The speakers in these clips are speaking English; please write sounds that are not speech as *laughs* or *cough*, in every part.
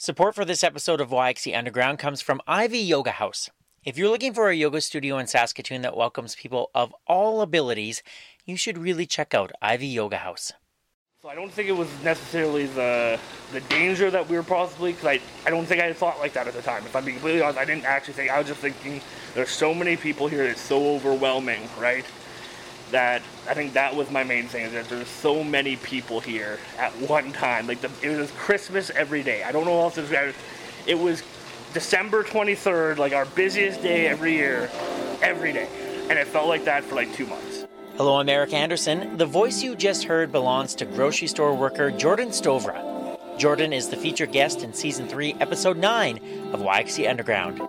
Support for this episode of YXE Underground comes from Ivy Yoga House. If you're looking for a yoga studio in Saskatoon that welcomes people of all abilities, you should really check out Ivy Yoga House. So I don't think it was necessarily the the danger that we were possibly because I, I don't think I thought like that at the time. If I'm being completely honest, I didn't actually think. I was just thinking there's so many people here. It's so overwhelming, right? That I think that was my main thing is that there's so many people here at one time. Like the, it was Christmas every day. I don't know how else to it. It was December 23rd, like our busiest day every year, every day, and it felt like that for like two months. Hello, I'm Eric Anderson. The voice you just heard belongs to grocery store worker Jordan Stovra. Jordan is the featured guest in season 3, episode 9 of YXE Underground.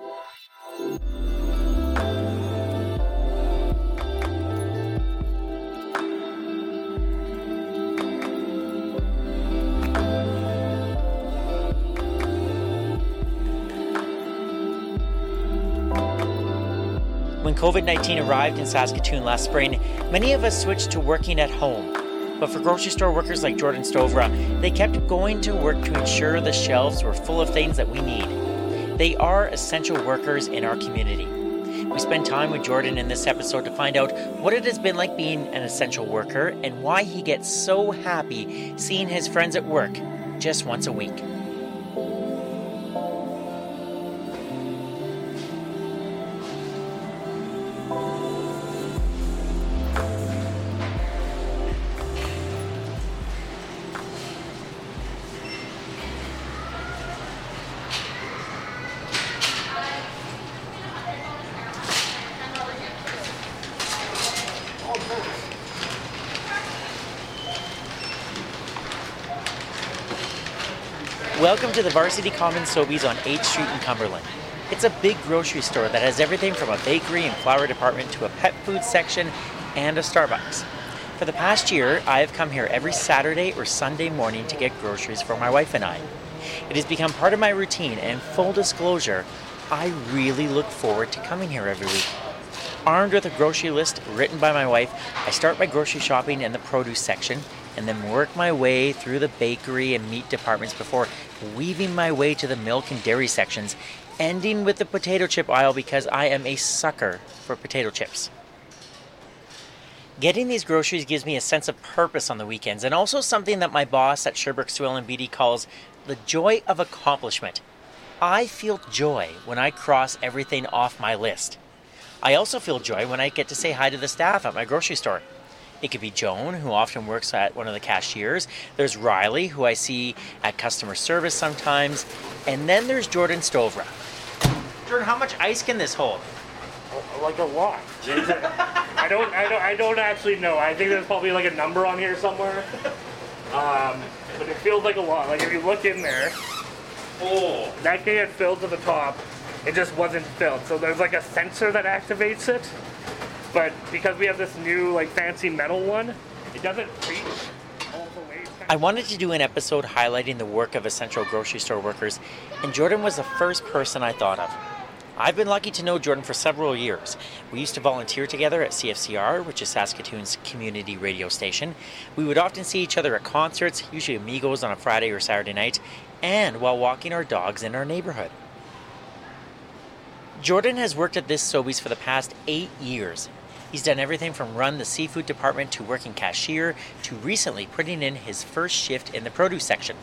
COVID 19 arrived in Saskatoon last spring, many of us switched to working at home. But for grocery store workers like Jordan Stovra, they kept going to work to ensure the shelves were full of things that we need. They are essential workers in our community. We spend time with Jordan in this episode to find out what it has been like being an essential worker and why he gets so happy seeing his friends at work just once a week. Welcome to the Varsity Commons Sobeys on 8th Street in Cumberland. It's a big grocery store that has everything from a bakery and flower department to a pet food section and a Starbucks. For the past year, I have come here every Saturday or Sunday morning to get groceries for my wife and I. It has become part of my routine, and full disclosure, I really look forward to coming here every week. Armed with a grocery list written by my wife, I start my grocery shopping in the produce section and then work my way through the bakery and meat departments before weaving my way to the milk and dairy sections, ending with the potato chip aisle because I am a sucker for potato chips. Getting these groceries gives me a sense of purpose on the weekends and also something that my boss at Sherbrooke Swill and Beatty calls the joy of accomplishment. I feel joy when I cross everything off my list. I also feel joy when I get to say hi to the staff at my grocery store. It could be Joan, who often works at one of the cashiers. There's Riley, who I see at customer service sometimes. And then there's Jordan Stovra. Jordan, how much ice can this hold? Like a lot. *laughs* I don't, I don't, I don't actually know. I think there's probably like a number on here somewhere. Um, but it feels like a lot. Like if you look in there, Oh. that can get filled to the top. It just wasn't filled. So there's like a sensor that activates it. But because we have this new like fancy metal one, it doesn't reach all the way. I wanted to do an episode highlighting the work of essential grocery store workers, and Jordan was the first person I thought of. I've been lucky to know Jordan for several years. We used to volunteer together at CFCR, which is Saskatoon's community radio station. We would often see each other at concerts, usually Amigos on a Friday or Saturday night, and while walking our dogs in our neighborhood. Jordan has worked at this Sobeys for the past eight years. He's done everything from run the seafood department to working cashier to recently putting in his first shift in the produce section.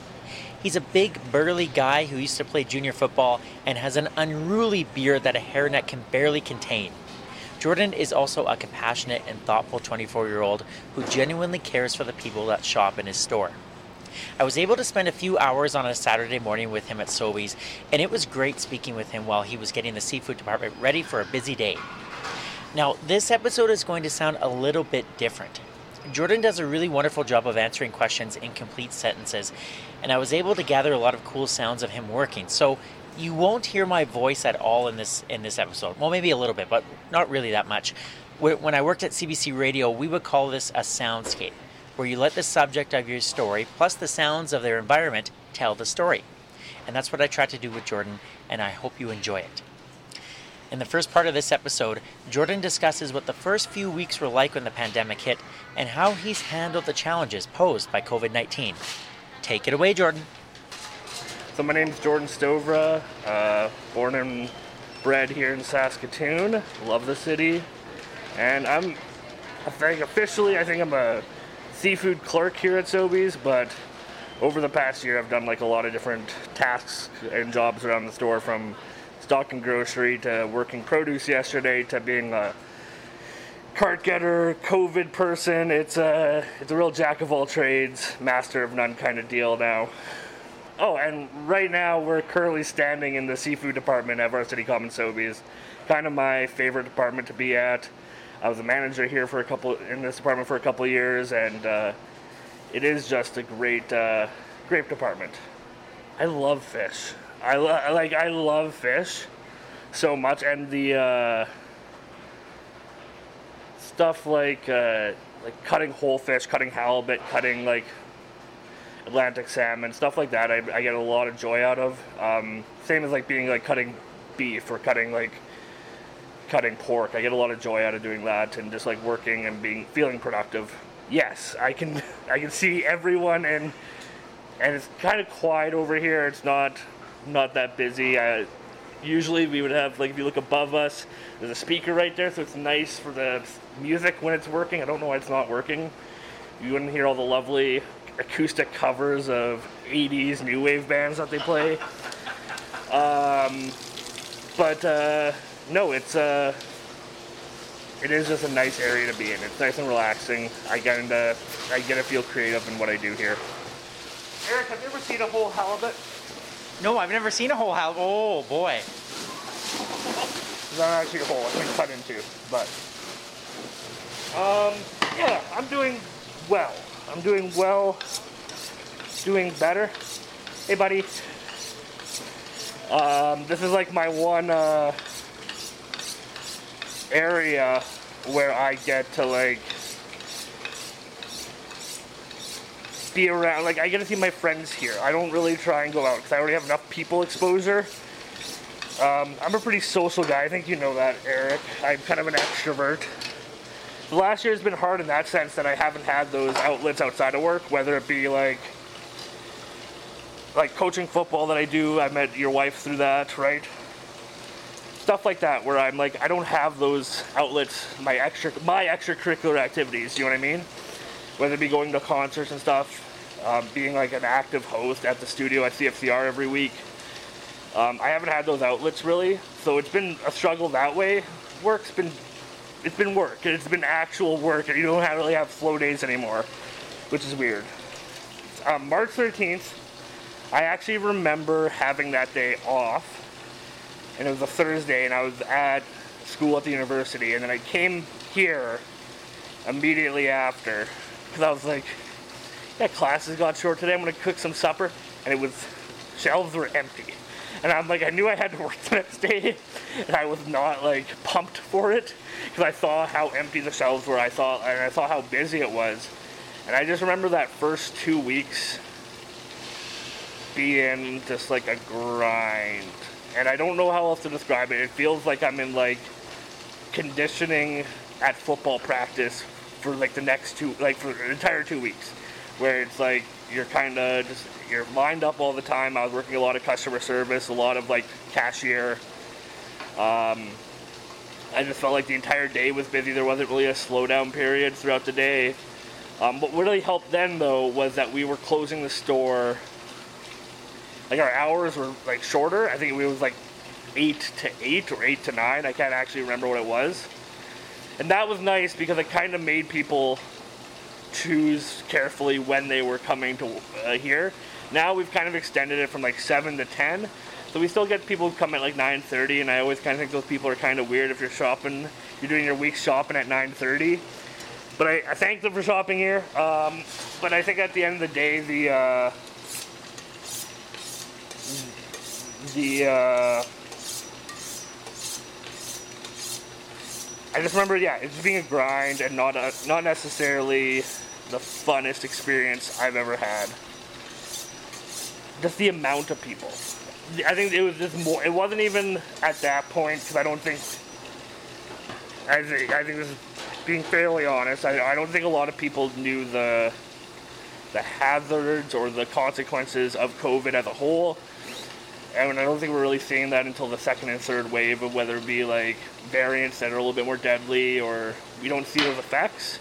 He's a big, burly guy who used to play junior football and has an unruly beard that a hairnet can barely contain. Jordan is also a compassionate and thoughtful 24 year old who genuinely cares for the people that shop in his store. I was able to spend a few hours on a Saturday morning with him at Sobeys, and it was great speaking with him while he was getting the seafood department ready for a busy day. Now, this episode is going to sound a little bit different. Jordan does a really wonderful job of answering questions in complete sentences, and I was able to gather a lot of cool sounds of him working. So you won't hear my voice at all in this in this episode. Well, maybe a little bit, but not really that much. When I worked at CBC Radio, we would call this a soundscape, where you let the subject of your story plus the sounds of their environment tell the story. And that's what I tried to do with Jordan, and I hope you enjoy it. In the first part of this episode, Jordan discusses what the first few weeks were like when the pandemic hit and how he's handled the challenges posed by COVID 19. Take it away, Jordan. So my name's Jordan Stovra, uh, born and bred here in Saskatoon. Love the city, and I'm, I think officially, I think I'm a seafood clerk here at Sobeys, but over the past year, I've done like a lot of different tasks and jobs around the store, from stock and grocery to working produce yesterday to being a cart getter, COVID person. It's a it's a real jack of all trades, master of none kind of deal now. Oh, and right now we're currently standing in the seafood department at Varsity Common Sobeys. Kind of my favorite department to be at. I was a manager here for a couple in this department for a couple years, and uh, it is just a great, uh, great department. I love fish. I lo- like I love fish so much, and the uh, stuff like uh, like cutting whole fish, cutting halibut, cutting like Atlantic salmon, stuff like that. I, I get a lot of joy out of. Um, same as like being like cutting beef or cutting like cutting pork. I get a lot of joy out of doing that and just like working and being feeling productive. Yes, I can *laughs* I can see everyone and and it's kind of quiet over here. It's not not that busy. I, usually we would have like if you look above us, there's a speaker right there, so it's nice for the music when it's working. I don't know why it's not working. You wouldn't hear all the lovely acoustic covers of 80s new wave bands that they play. Um, but uh, no, it's uh, it is just a nice area to be in. It's nice and relaxing. I get into, I get to feel creative in what I do here. Eric, have you ever seen a whole halibut? No, I've never seen a whole house. Oh boy. It's not actually a hole. It's been cut into, but um, yeah, I'm doing well. I'm doing well. Doing better. Hey, buddy. Um, this is like my one uh, area where I get to like be around. Like I get to see my friends here. I don't really try and go out because I already have enough people exposure. Um, I'm a pretty social guy. I think you know that, Eric. I'm kind of an extrovert. The last year has been hard in that sense that I haven't had those outlets outside of work, whether it be like like coaching football that I do. I met your wife through that, right? Stuff like that, where I'm like, I don't have those outlets, my extra, my extracurricular activities. You know what I mean? Whether it be going to concerts and stuff, um, being like an active host at the studio at CFCR every week. Um, I haven't had those outlets really, so it's been a struggle that way. Work's been, it's been work. It's been actual work, and you don't have, really have flow days anymore, which is weird. Um, March 13th, I actually remember having that day off, and it was a Thursday, and I was at school at the university, and then I came here immediately after, because I was like, yeah, classes got short today. I'm gonna cook some supper, and it was shelves were empty, and I'm like, I knew I had to work *laughs* the next day, and I was not like pumped for it because I saw how empty the shelves were. I saw and I saw how busy it was, and I just remember that first two weeks being just like a grind, and I don't know how else to describe it. It feels like I'm in like conditioning at football practice for like the next two, like for the entire two weeks, where it's like you're kind of just you're lined up all the time. I was working a lot of customer service, a lot of like cashier. Um, I just felt like the entire day was busy. There wasn't really a slowdown period throughout the day. Um, what really helped then though was that we were closing the store. Like our hours were like shorter. I think it was like eight to eight or eight to nine. I can't actually remember what it was. And that was nice because it kind of made people choose carefully when they were coming to uh, here. Now we've kind of extended it from like 7 to 10. So we still get people who come at like 9.30 and I always kind of think those people are kind of weird if you're shopping, you're doing your week shopping at 9.30. But I, I thank them for shopping here. Um, but I think at the end of the day, the, uh, the, uh, I just remember, yeah, it's being a grind and not a, not necessarily the funnest experience I've ever had. Just the amount of people. I think it was just more. It wasn't even at that point because I don't think. I think I think this is being fairly honest. I, I don't think a lot of people knew the the hazards or the consequences of COVID as a whole. and I don't think we're really seeing that until the second and third wave of whether it be like variants that are a little bit more deadly or we don't see those effects.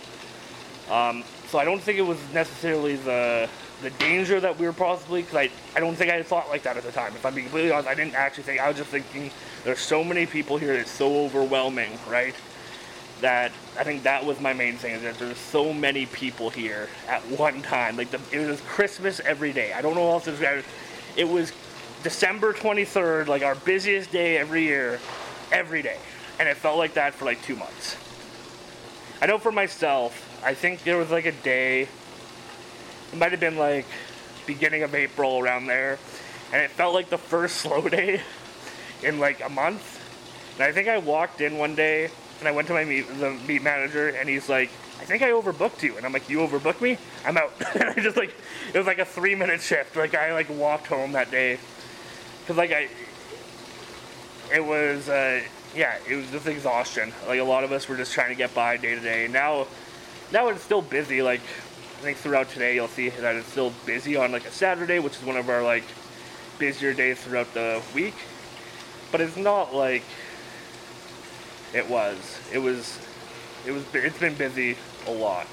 Um, so I don't think it was necessarily the the danger that we were possibly because I, I don't think I thought like that at the time. If I'm being completely honest, I didn't actually think. I was just thinking there's so many people here. It's so overwhelming, right? That I think that was my main thing is that there's so many people here at one time. Like the, it was Christmas every day. I don't know what else it. It was December 23rd, like our busiest day every year, every day, and it felt like that for like two months. I know for myself, I think there was like a day, it might have been like beginning of April around there, and it felt like the first *laughs* slow day in like a month. And I think I walked in one day and I went to my meat, the meat manager, and he's like, I think I overbooked you. And I'm like, you overbooked me? I'm out. *laughs* and I just like, it was like a three minute shift. Like I like walked home that day. Cause like I, it was, uh, yeah, it was just exhaustion. Like a lot of us were just trying to get by day to day. Now, now it's still busy. Like I think throughout today you'll see that it's still busy on like a Saturday, which is one of our like busier days throughout the week. But it's not like it was. It was. It was. It's been busy a lot.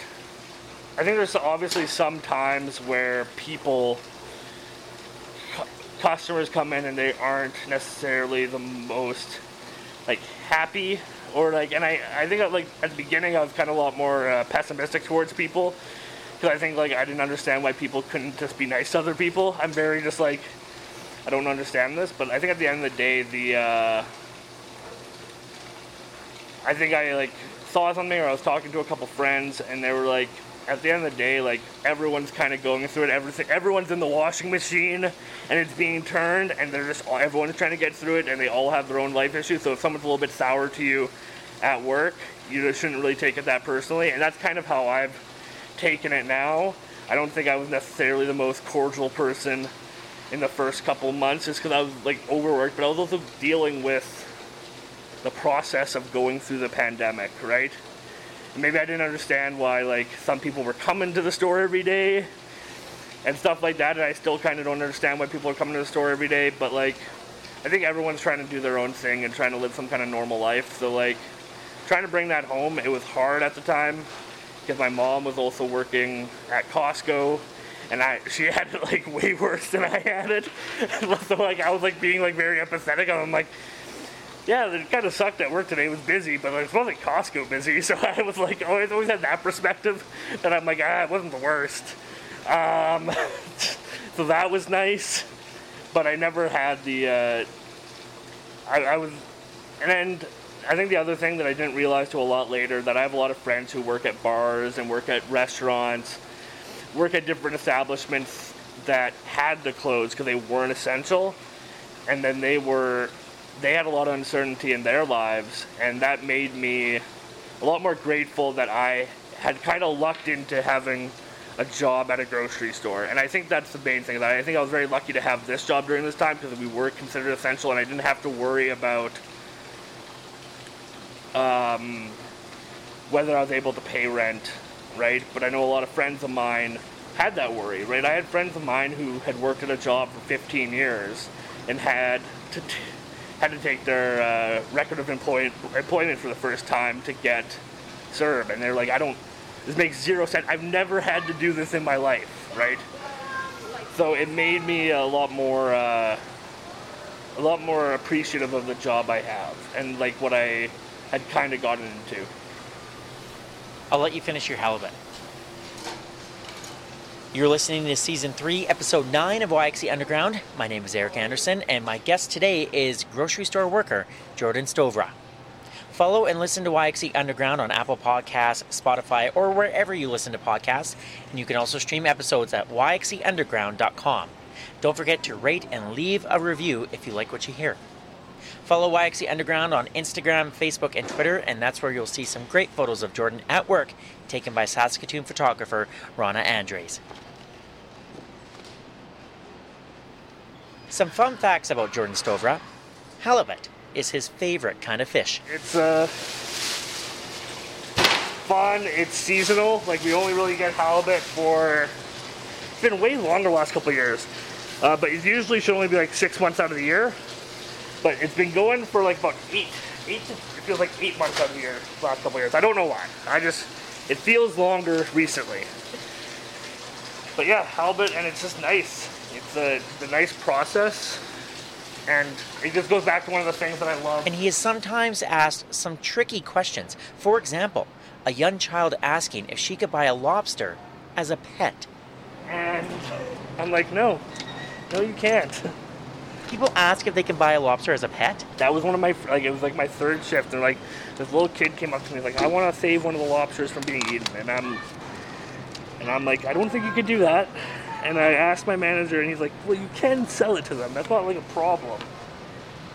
I think there's obviously some times where people, customers come in and they aren't necessarily the most like happy or like, and I I think like at the beginning I was kind of a lot more uh, pessimistic towards people because I think like I didn't understand why people couldn't just be nice to other people. I'm very just like I don't understand this, but I think at the end of the day the. Uh, I think I like saw something or I was talking to a couple friends and they were like at the end of the day like everyone's kind of going through it everything everyone's in the washing machine and it's being turned and they're just everyone's trying to get through it and they all have their own life issues so if someone's a little bit sour to you at work you just shouldn't really take it that personally and that's kind of how I've taken it now I don't think I was necessarily the most cordial person in the first couple months just because I was like overworked but I was also dealing with the process of going through the pandemic, right? Maybe I didn't understand why like some people were coming to the store every day and stuff like that, and I still kind of don't understand why people are coming to the store every day. But like, I think everyone's trying to do their own thing and trying to live some kind of normal life. So like, trying to bring that home, it was hard at the time because my mom was also working at Costco and I she *laughs* had it like way worse than I had it. *laughs* so like I was like being like very empathetic. and I'm like, yeah, it kind of sucked at work today. It was busy, but it wasn't Costco busy. *laughs* So I was like, always always had that perspective. And I'm like, ah, it wasn't the worst. Um, *laughs* so that was nice, but I never had the. Uh, I, I was, and then I think the other thing that I didn't realize till a lot later that I have a lot of friends who work at bars and work at restaurants, work at different establishments that had to close because they weren't essential, and then they were they had a lot of uncertainty in their lives, and that made me a lot more grateful that I had kind of lucked into having a job at a grocery store. And I think that's the main thing. That I think I was very lucky to have this job during this time because we were considered essential, and I didn't have to worry about um, whether I was able to pay rent, right? But I know a lot of friends of mine had that worry, right? I had friends of mine who had worked at a job for 15 years and had to t- had to take their uh, record of employ- employment for the first time to get CERB, and they're like, I don't. This makes zero sense. I've never had to do this in my life, right? So it made me a lot more, uh, a lot more appreciative of the job I have and like what I had kind of gotten into. I'll let you finish your halibut. You're listening to season three, episode nine of YXE Underground. My name is Eric Anderson, and my guest today is grocery store worker Jordan Stovra. Follow and listen to YXE Underground on Apple Podcasts, Spotify, or wherever you listen to podcasts. And you can also stream episodes at yxeunderground.com. Don't forget to rate and leave a review if you like what you hear. Follow YXE Underground on Instagram, Facebook, and Twitter, and that's where you'll see some great photos of Jordan at work taken by Saskatoon photographer Rana Andres. Some fun facts about Jordan Stovra. Halibut is his favorite kind of fish. It's uh, fun. It's seasonal. Like we only really get halibut for. It's been way longer the last couple years. Uh, but it usually should only be like six months out of the year. But it's been going for like about eight, eight to, it feels like eight months out of the year, last couple years. I don't know why. I just, it feels longer recently. But yeah, halibut, and it's just nice. A, the nice process, and it just goes back to one of the things that I love. And he is sometimes asked some tricky questions. For example, a young child asking if she could buy a lobster as a pet. And I'm like, no, no, you can't. People ask if they can buy a lobster as a pet. That was one of my like it was like my third shift, and like this little kid came up to me like, I want to save one of the lobsters from being eaten, and I'm and I'm like, I don't think you could do that. And I asked my manager, and he's like, Well, you can sell it to them. That's not like a problem.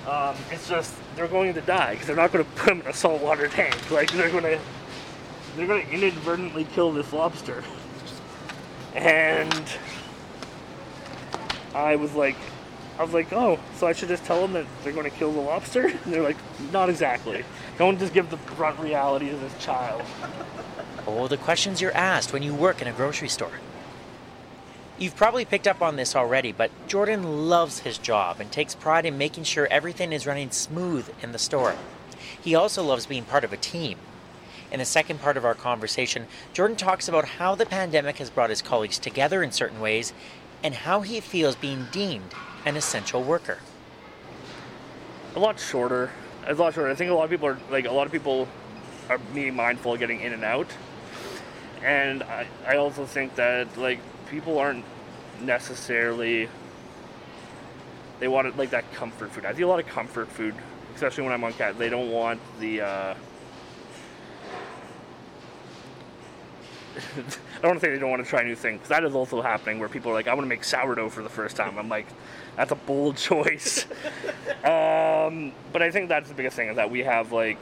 Um, it's just they're going to die because they're not going to put them in a saltwater tank. Like they're going to they're going to inadvertently kill this lobster. And I was like, I was like, oh, so I should just tell them that they're going to kill the lobster? *laughs* And they're like, not exactly. Don't just give the brunt reality to this child. Oh, the questions you're asked when you work in a grocery store. You've probably picked up on this already, but Jordan loves his job and takes pride in making sure everything is running smooth in the store. He also loves being part of a team. In the second part of our conversation, Jordan talks about how the pandemic has brought his colleagues together in certain ways and how he feels being deemed an essential worker. A lot shorter. A lot shorter. I think a lot of people are like a lot of people are being mindful of getting in and out. And I, I also think that like people aren't necessarily they want it like that comfort food. I see a lot of comfort food, especially when I'm on cat. They don't want the uh, *laughs* I don't want to say they don't want to try new things. That is also happening where people are like, I want to make sourdough for the first time. I'm like, that's a bold *laughs* choice. um, but I think that's the biggest thing is that we have like,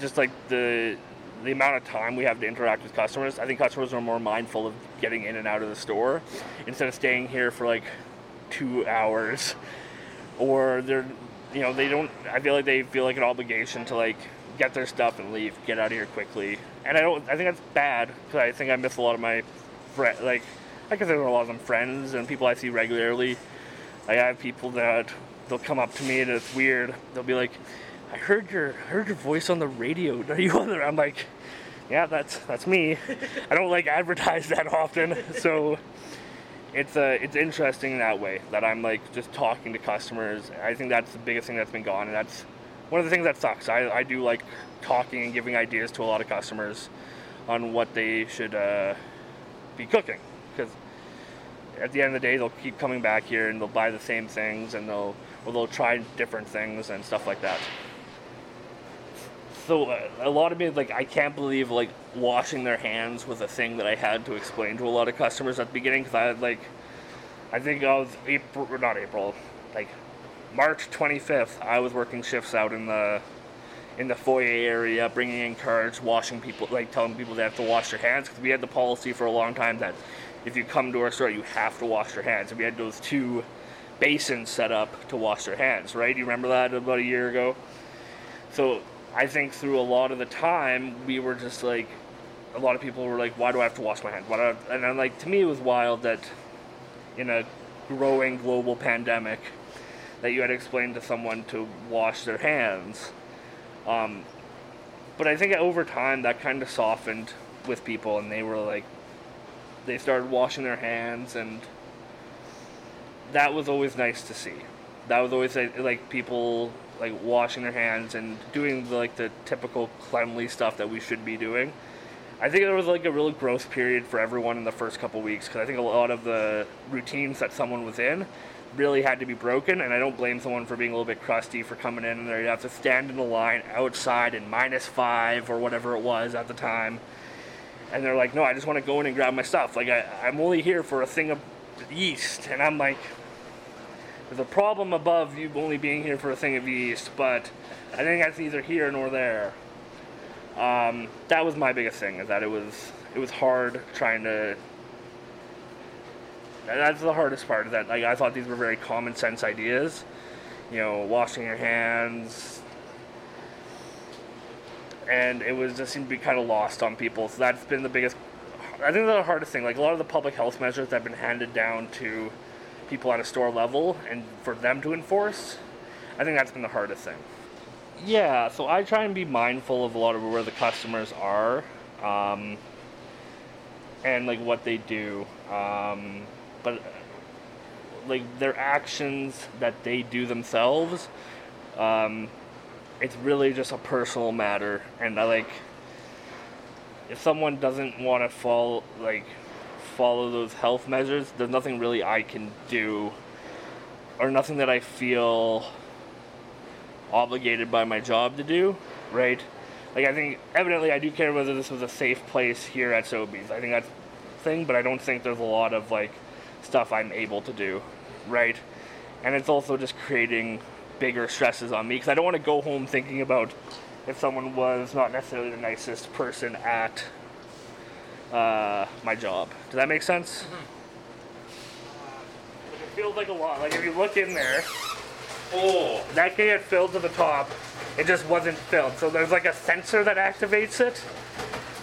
just like the the amount of time we have to interact with customers. I think customers are more mindful of getting in and out of the store instead of staying here for like two hours, or they're, you know, they don't. I feel like they feel like an obligation to like get their stuff and leave, get out of here quickly. And I don't. I think that's bad because I think I miss a lot of my friends. Like I consider a lot of them friends and people I see regularly. I have people that they'll come up to me and it's weird. They'll be like, "I heard your heard your voice on the radio. Are you on there?" I'm like, "Yeah, that's that's me." I don't like advertise that often, *laughs* so it's uh, it's interesting that way that I'm like just talking to customers. I think that's the biggest thing that's been gone, and that's one of the things that sucks. I, I do like talking and giving ideas to a lot of customers on what they should uh, be cooking because at the end of the day they'll keep coming back here and they'll buy the same things and they'll or they'll try different things and stuff like that. So uh, a lot of me like I can't believe like washing their hands was a thing that I had to explain to a lot of customers at the beginning because I had like I think I was April not April like March 25th, I was working shifts out in the in the foyer area, bringing in cards, washing people, like telling people they have to wash their hands because we had the policy for a long time that if you come to our store, you have to wash your hands. And we had those two basins set up to wash their hands, right? You remember that about a year ago? So I think through a lot of the time, we were just like, a lot of people were like, why do I have to wash my hands? Why do I and I'm like, to me, it was wild that in a growing global pandemic, that you had to explain to someone to wash their hands. Um, but I think over time that kind of softened with people, and they were like, they started washing their hands, and that was always nice to see. That was always like, like people like washing their hands and doing like the typical cleanly stuff that we should be doing. I think there was like a real growth period for everyone in the first couple weeks because I think a lot of the routines that someone was in really had to be broken, and I don't blame someone for being a little bit crusty for coming in and they have to stand in the line outside in minus five or whatever it was at the time. And they're like, no, I just want to go in and grab my stuff. Like, I, I'm only here for a thing of yeast. And I'm like, there's a problem above you only being here for a thing of yeast, but I think that's neither here nor there. Um, that was my biggest thing, is that it was it was hard trying to that's the hardest part. That like I thought these were very common sense ideas. You know, washing your hands, and it was just seemed to be kind of lost on people. So that's been the biggest. I think the hardest thing. Like a lot of the public health measures that have been handed down to people at a store level and for them to enforce, I think that's been the hardest thing. Yeah, so I try and be mindful of a lot of where the customers are, um, and like what they do. Um, but like their actions that they do themselves, um, it's really just a personal matter. And I like if someone doesn't want to fall, like follow those health measures, there's nothing really I can do, or nothing that I feel obligated by my job to do, right? Like I think evidently I do care whether this was a safe place here at Sobeys. I think that's thing, but I don't think there's a lot of like stuff I'm able to do, right? And it's also just creating bigger stresses on me because I don't want to go home thinking about if someone was not necessarily the nicest person at uh, my job. Does that make sense? Like, it feels like a lot. Like if you look in there, oh, that can get filled to the top. It just wasn't filled. So there's like a sensor that activates it.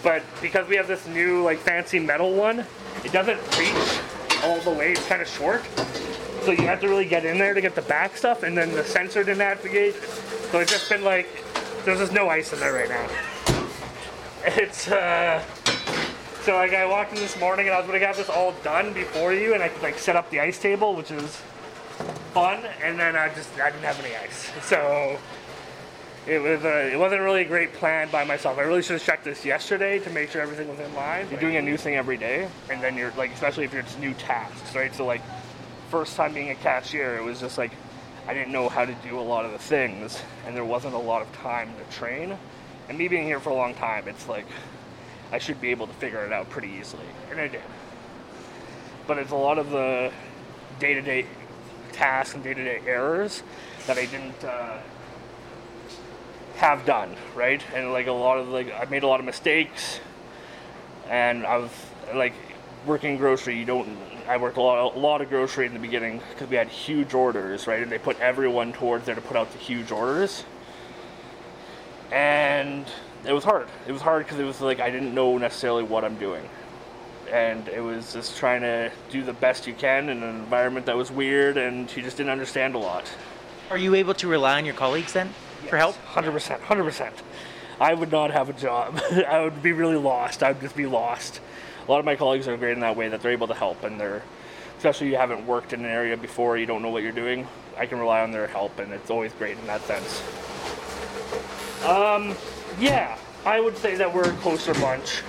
But because we have this new like fancy metal one, it doesn't reach all the way. It's kind of short. So you have to really get in there to get the back stuff, and then the sensor didn't activate. So it's just been like, there's just no ice in there right now. *laughs* It's uh, so like I walked in this morning and I was gonna have this all done before you, and I could like set up the ice table, which is fun. And then I just I didn't have any ice, *laughs* so it was uh, it wasn't really a great plan by myself. I really should have checked this yesterday to make sure everything was in line. You're doing a new thing every day, and then you're like, especially if it's new tasks, right? So like, first time being a cashier, it was just like I didn't know how to do a lot of the things, and there wasn't a lot of time to train. And me being here for a long time, it's like I should be able to figure it out pretty easily, and I did. But it's a lot of the day-to-day tasks and day-to-day errors that I didn't. Uh, have done, right? And like a lot of like I made a lot of mistakes, and I was like working grocery. You don't. I worked a lot, a lot of grocery in the beginning because we had huge orders, right? And they put everyone towards there to put out the huge orders, and it was hard. It was hard because it was like I didn't know necessarily what I'm doing, and it was just trying to do the best you can in an environment that was weird, and you just didn't understand a lot. Are you able to rely on your colleagues then for help? Hundred percent, hundred percent. I would not have a job. *laughs* I would be really lost. I would just be lost. A lot of my colleagues are great in that way that they're able to help, and they're especially if you haven't worked in an area before, you don't know what you're doing. I can rely on their help, and it's always great in that sense. Um, yeah, I would say that we're a closer bunch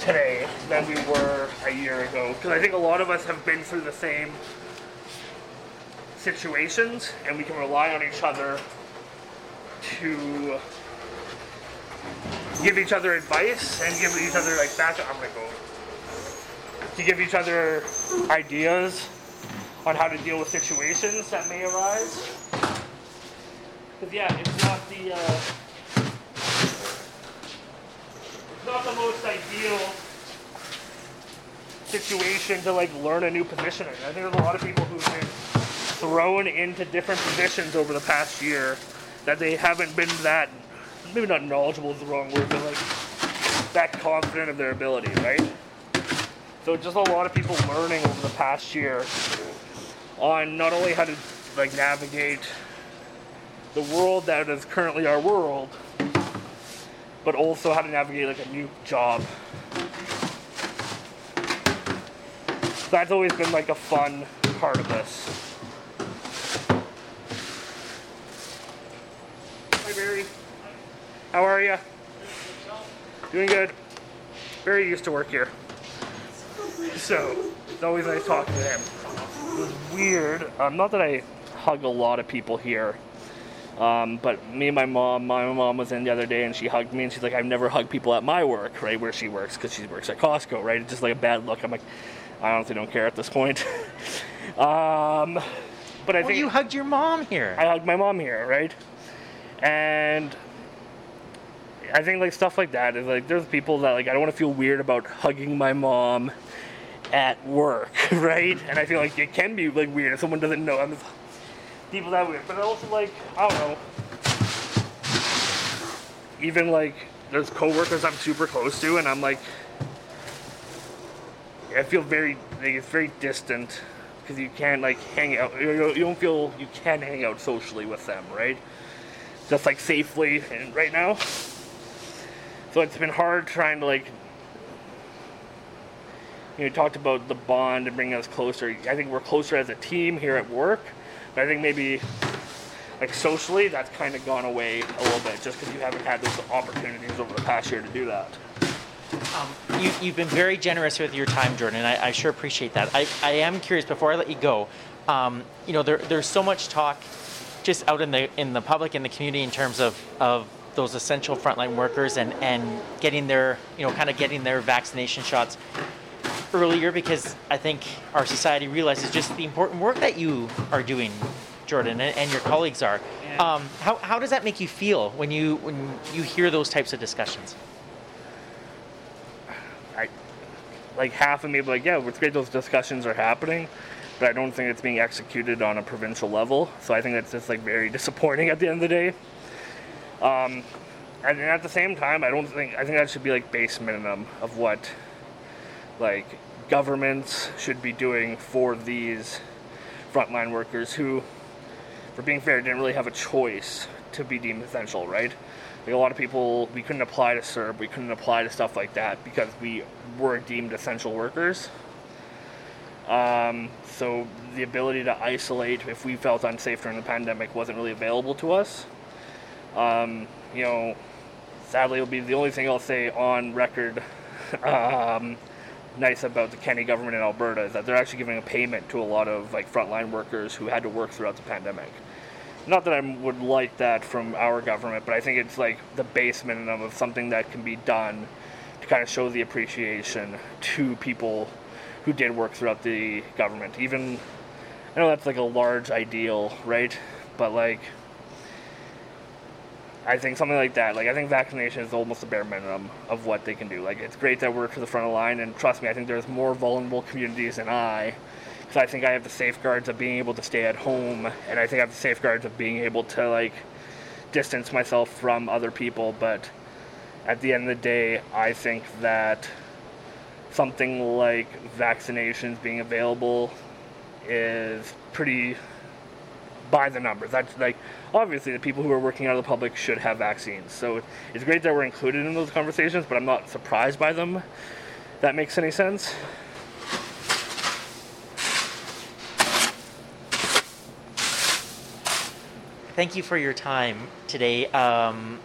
today than we were a year ago because I think a lot of us have been through the same situations and we can rely on each other to give each other advice and give each other like back I'm gonna go to give each other ideas on how to deal with situations that may arise. Because yeah, it's not the uh, it's not the most ideal situation to like learn a new position. I think there's a lot of people who've been thrown into different positions over the past year that they haven't been that maybe not knowledgeable is the wrong word, but like that confident of their ability, right? So just a lot of people learning over the past year on not only how to like navigate the world that is currently our world, but also how to navigate like a new job. That's always been like a fun part of this. Hi Barry. How are you? Doing good. Barry used to work here. So it's always nice talking to him. It was weird. Um, not that I hug a lot of people here. Um, but me and my mom, my mom was in the other day and she hugged me and she's like, I've never hugged people at my work, right, where she works, because she works at Costco, right? It's just like a bad look. I'm like, I honestly don't care at this point. *laughs* um, but I Well, think you hugged your mom here. I hugged my mom here, right? And I think like stuff like that is like there's people that like I don't want to feel weird about hugging my mom at work, *laughs* right? And I feel like it can be like weird if someone doesn't know. I'm just, people that way. but also like I don't know. Even like there's coworkers I'm super close to, and I'm like, I feel very like it's very distant because you can't like hang out. You, don't feel you can hang out socially with them, right? Just like safely and right now. So it's been hard trying to like. You know, talked about the bond and bringing us closer. I think we're closer as a team here at work, I think maybe like socially that's kind of gone away a little bit just because you haven't had those opportunities over the past year to do that. Um, you, have been very generous with your time, Jordan, and I, I, sure appreciate that. I, I am curious before I let you go. Um, you know, there, there's so much talk just out in the in the public in the community in terms of, of those essential frontline workers and, and getting their you know kind of getting their vaccination shots earlier because I think our society realizes just the important work that you are doing, Jordan, and, and your colleagues are. Um, how, how does that make you feel when you when you hear those types of discussions? I like half of me like, yeah, it's great those discussions are happening, but I don't think it's being executed on a provincial level. So I think that's just like very *laughs* disappointing at the end of the day. Um, and at the same time, I don't think I think that should be like base minimum of what like governments should be doing for these frontline workers who, for being fair, didn't really have a choice to be deemed essential, right? Like a lot of people, we couldn't apply to CERB, we couldn't apply to stuff like that because we were deemed essential workers. Um, so the ability to isolate if we felt unsafe during the pandemic wasn't really available to us. Um, you know, sadly, it'll be the only thing I'll say on record *laughs* um, nice about the Kenney government in Alberta is that they're actually giving a payment to a lot of like frontline workers who had to work throughout the pandemic. Not that I would like that from our government, but I think it's like the base minimum of something that can be done to kind of show the appreciation to people who did work throughout the government. Even I know that's like a large ideal, right? But like I think something like that. Like I think vaccination is almost the bare minimum of what they can do. Like it's great that we're to the front of the line, and trust me, I think there's more vulnerable communities than I, because I think I have the safeguards of being able to stay at home, and I think I have the safeguards of being able to like distance myself from other people. But at the end of the day, I think that something like vaccinations being available is pretty by the numbers. That's like obviously the people who are working out of the public should have vaccines. So it's great that we're included in those conversations, but I'm not surprised by them. That makes any sense? Thank you for your time today. Um,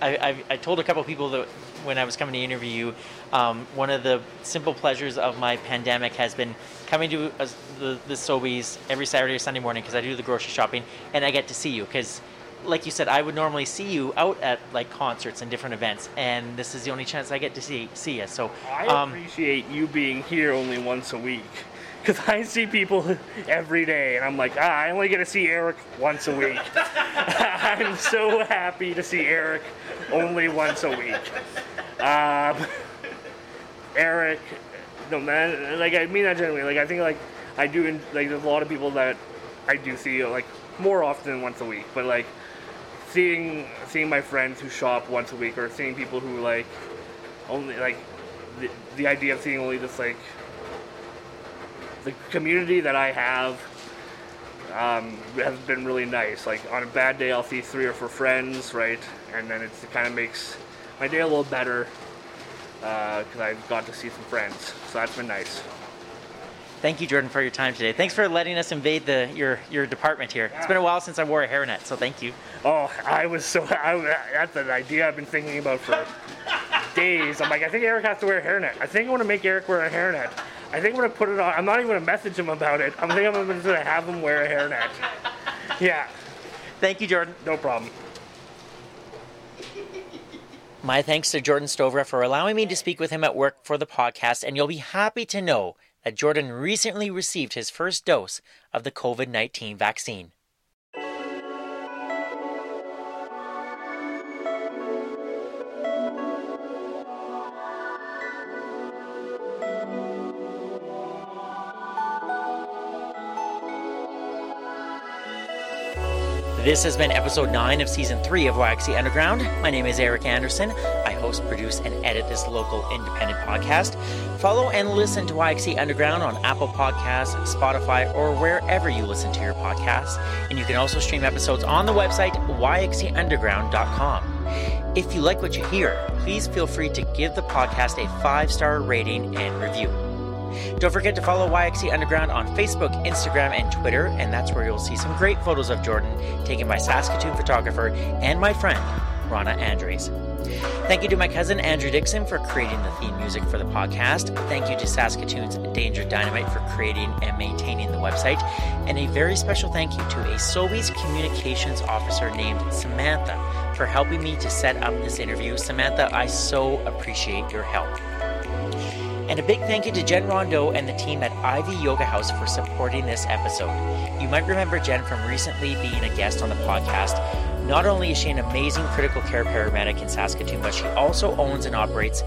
I, I, I, told a couple people that when I was coming to interview you, um, one of the simple pleasures of my pandemic has been coming to uh, the, the Sobeys every Saturday or Sunday morning because I do the grocery shopping and I get to see you because like you said, I would normally see you out at like concerts and different events, and this is the only chance I get to see see you. So I um, appreciate you being here only once a week, *laughs* because I see people *laughs* every day, and I'm like, ah, I only get to see Eric once a week. *laughs* I'm so happy to see Eric only once a week. Um, Eric no man like i mean that generally like i think like i do like there's a lot of people that i do see like more often than once a week but like seeing seeing my friends who shop once a week or seeing people who like only like the, the idea of seeing only this like the community that i have um, has been really nice like on a bad day i'll see three or four friends right and then it kind of makes my day a little better because uh, I've got to see some friends. So that's been nice. Thank you, Jordan, for your time today. Thanks for letting us invade the your your department here. It's been a while since I wore a hairnet, so thank you. Oh, I was so I, that's an idea I've been thinking about for days. I'm like, I think Eric has to wear a hairnet. I think I want to make Eric wear a hairnet. I think I'm gonna put it on. I'm not even gonna message him about it. I'm thinking I'm gonna have him wear a hairnet. Yeah. Thank you, Jordan. No problem. My thanks to Jordan Stovra for allowing me to speak with him at work for the podcast, and you'll be happy to know that Jordan recently received his first dose of the COVID 19 vaccine. This has been episode 9 of season 3 of YXE Underground. My name is Eric Anderson. I host, produce, and edit this local independent podcast. Follow and listen to YXE Underground on Apple Podcasts, Spotify, or wherever you listen to your podcasts. And you can also stream episodes on the website yxeunderground.com. If you like what you hear, please feel free to give the podcast a five star rating and review. Don't forget to follow YXE Underground on Facebook, Instagram, and Twitter, and that's where you'll see some great photos of Jordan taken by Saskatoon photographer and my friend, Rana Andres. Thank you to my cousin Andrew Dixon for creating the theme music for the podcast. Thank you to Saskatoon's Danger Dynamite for creating and maintaining the website. And a very special thank you to a Sobeys communications officer named Samantha for helping me to set up this interview. Samantha, I so appreciate your help. And a big thank you to Jen Rondeau and the team at Ivy Yoga House for supporting this episode. You might remember Jen from recently being a guest on the podcast. Not only is she an amazing critical care paramedic in Saskatoon, but she also owns and operates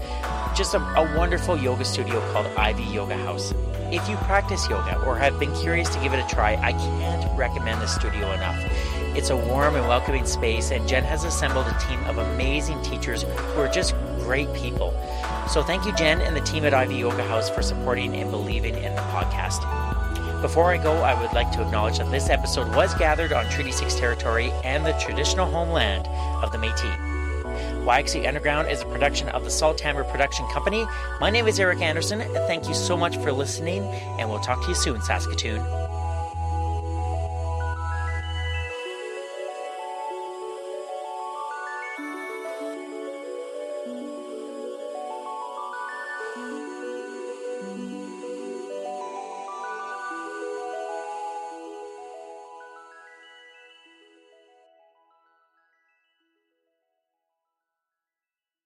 just a, a wonderful yoga studio called Ivy Yoga House. If you practice yoga or have been curious to give it a try, I can't recommend the studio enough. It's a warm and welcoming space, and Jen has assembled a team of amazing teachers who are just great people. So thank you, Jen, and the team at Ivy Yoga House for supporting and believing in the podcast. Before I go, I would like to acknowledge that this episode was gathered on Treaty 6 territory and the traditional homeland of the Métis. YXE Underground is a production of the Salt Hammer Production Company. My name is Eric Anderson. Thank you so much for listening, and we'll talk to you soon, Saskatoon.